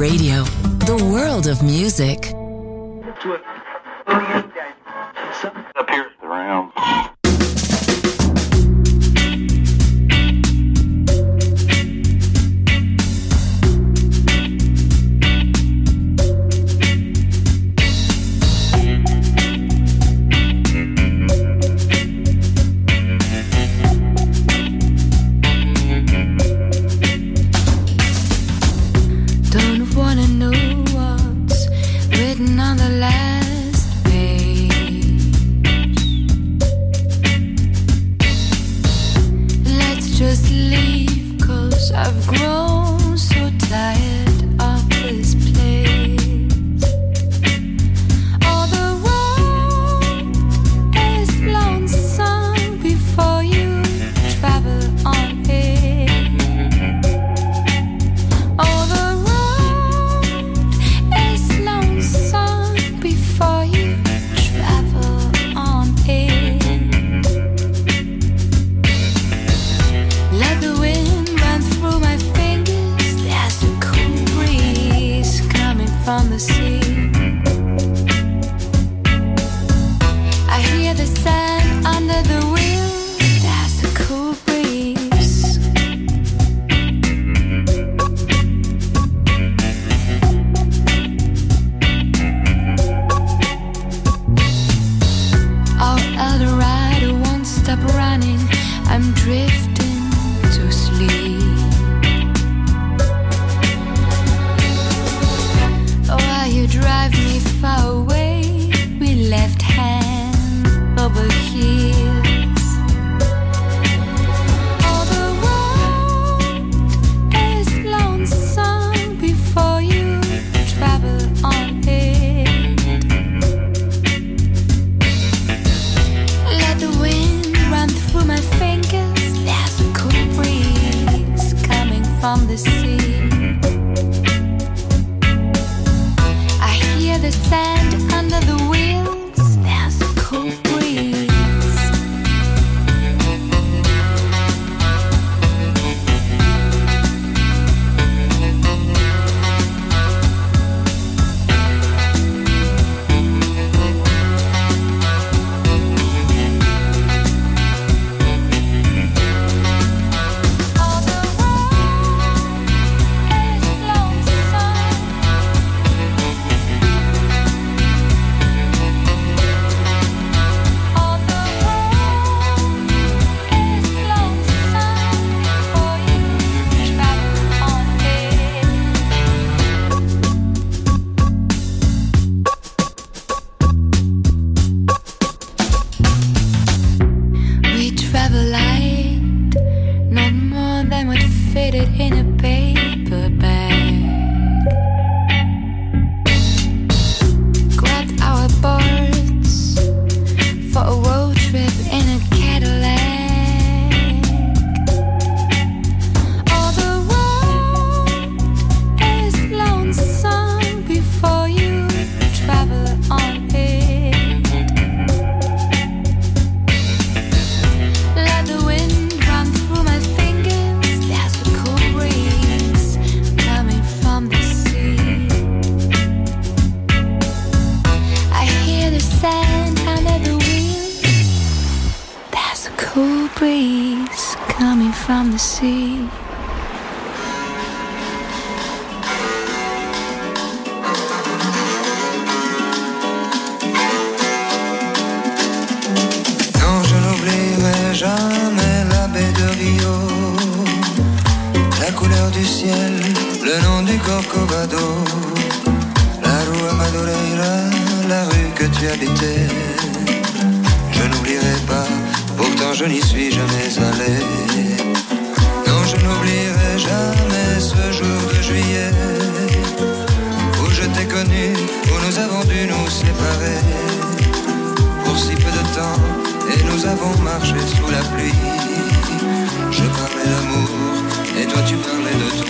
Radio, je n'y suis jamais allé. Non, je n'oublierai jamais ce jour de juillet où je t'ai connu, où nous avons dû nous séparer pour si peu de temps et nous avons marché sous la pluie. Je parlais d'amour et toi tu parlais de toi.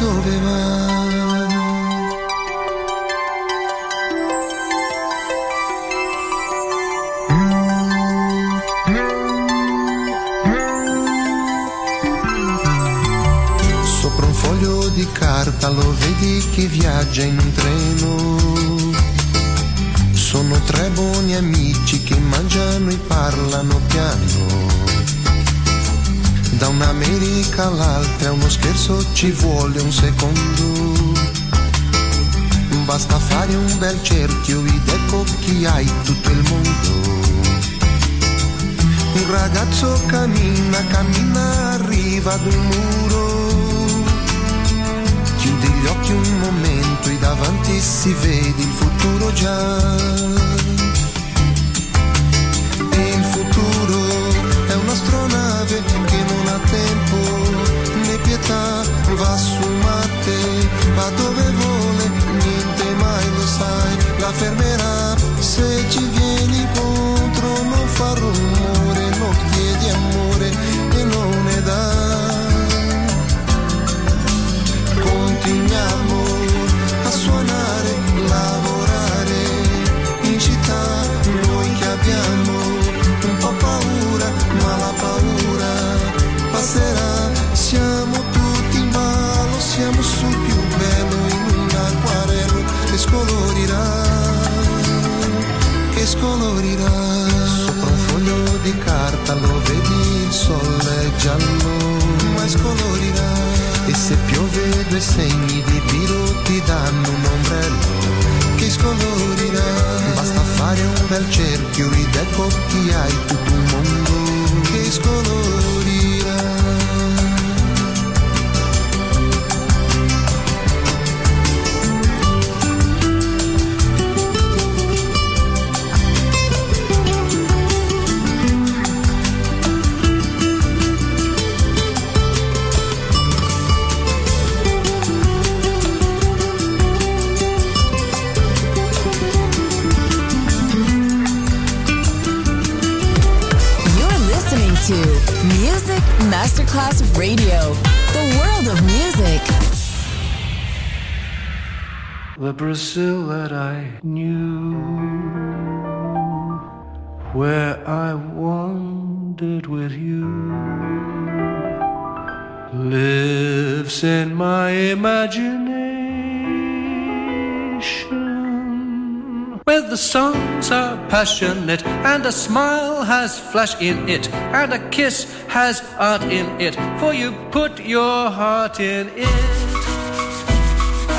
べは un'America all'altra uno scherzo ci vuole un secondo. Basta fare un bel cerchio ed ecco chi hai tutto il mondo. Un ragazzo cammina, cammina, arriva ad un muro. Chiudi gli occhi un momento e davanti si vede il futuro già. E il futuro è un'astronave che non ha tempo pietà, va su Marte, va dove vuole, niente mai lo sai, la fermerà. Se ci vieni incontro, non fa rumore, non chiedi amore e non ne dà. Continuiamo scolorirà. Sopra un foglio di carta lo vedi, il sole giallo, ma scolorirà. E se piove due segni di tiro ti danno un ombrello che scolorirà. Basta fare un bel cerchio ed ecco chi hai tutto un mondo che scolorirà. Brazil that I knew, where I wandered with you, lives in my imagination. Where the songs are passionate, and a smile has flash in it, and a kiss has art in it, for you put your heart in it.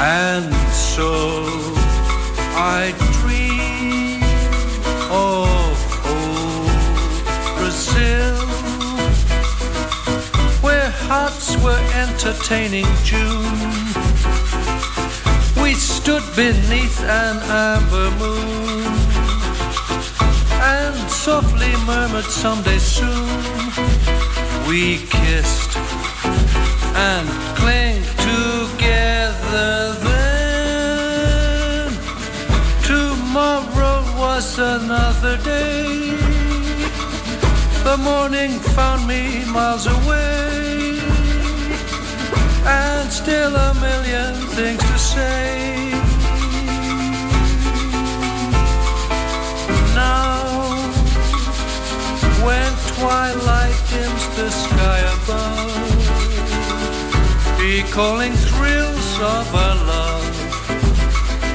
And so I dream of old Brazil, where hearts were entertaining June. We stood beneath an amber moon and softly murmured someday soon we kissed and cling together was another day. The morning found me miles away, and still a million things to say. Now, when twilight dims the sky above, recalling thrills of our love.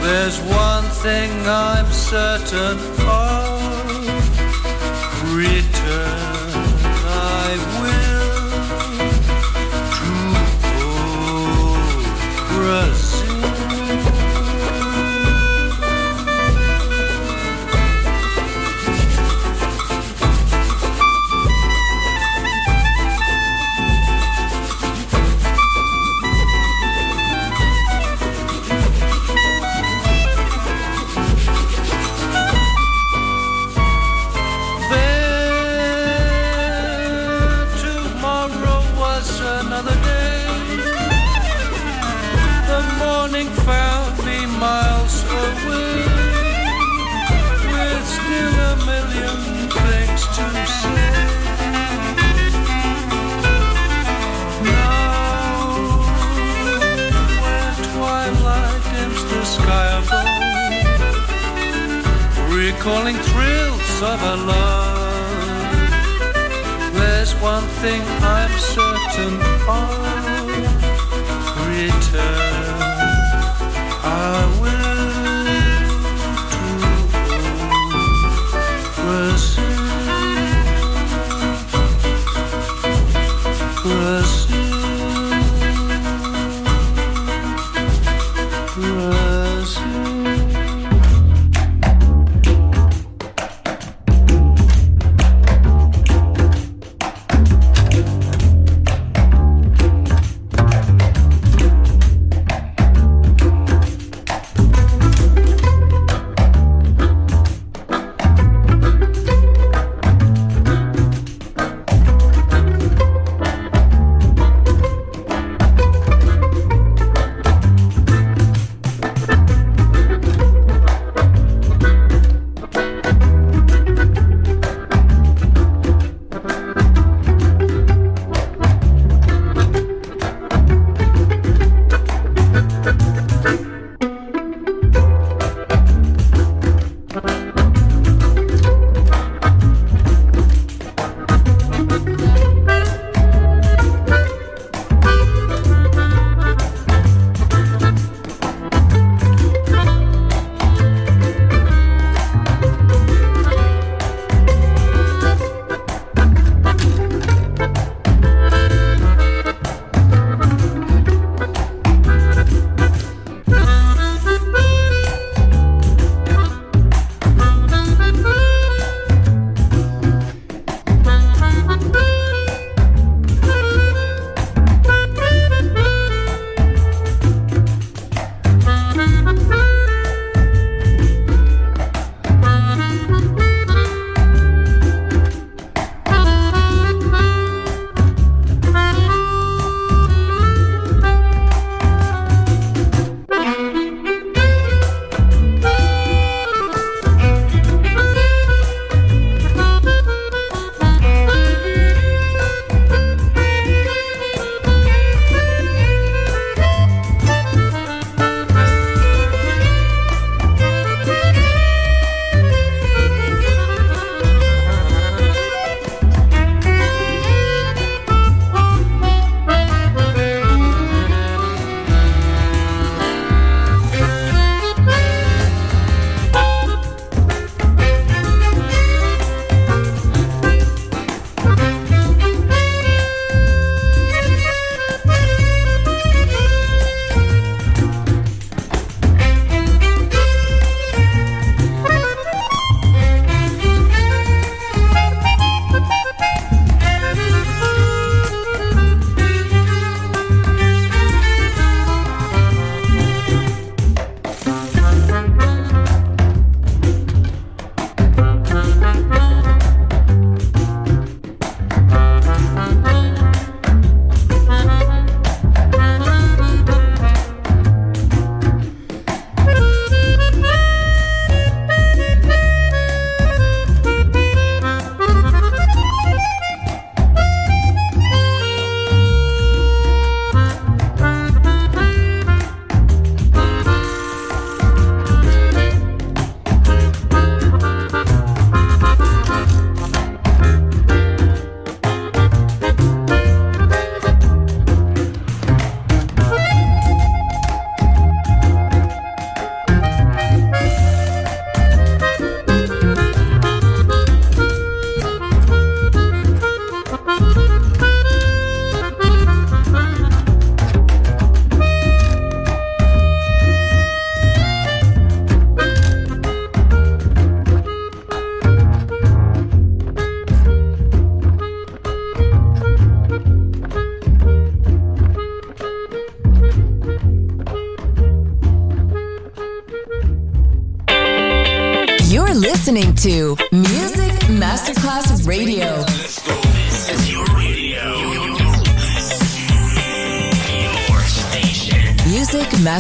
There's one thing I'm certain of. Return calling thrills of a love. There's one thing I'm certain of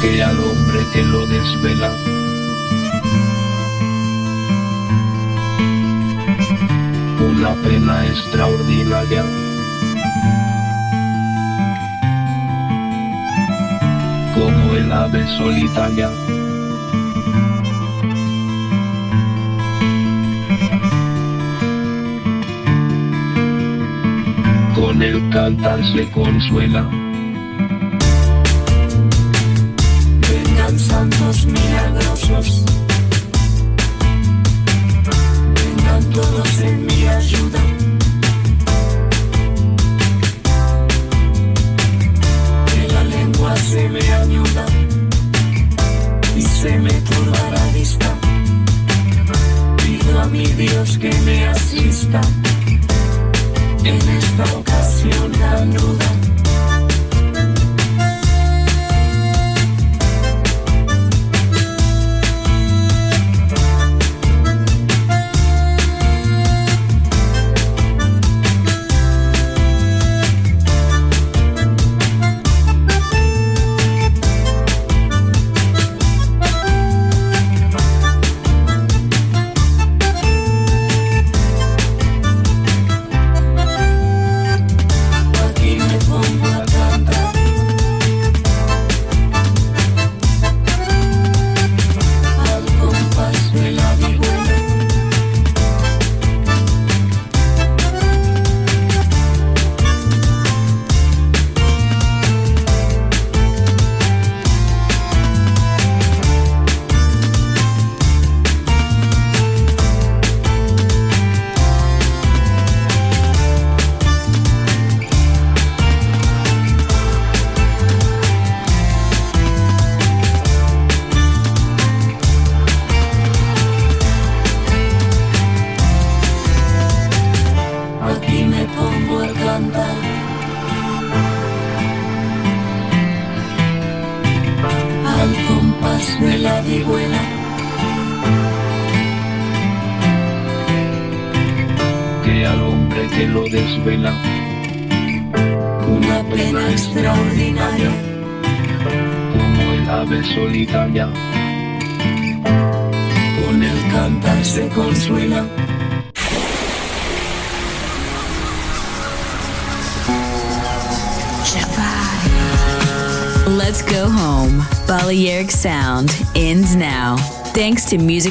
Que al hombre que lo desvela. Una pena extraordinaria. Como el ave solitaria. con él se consuela.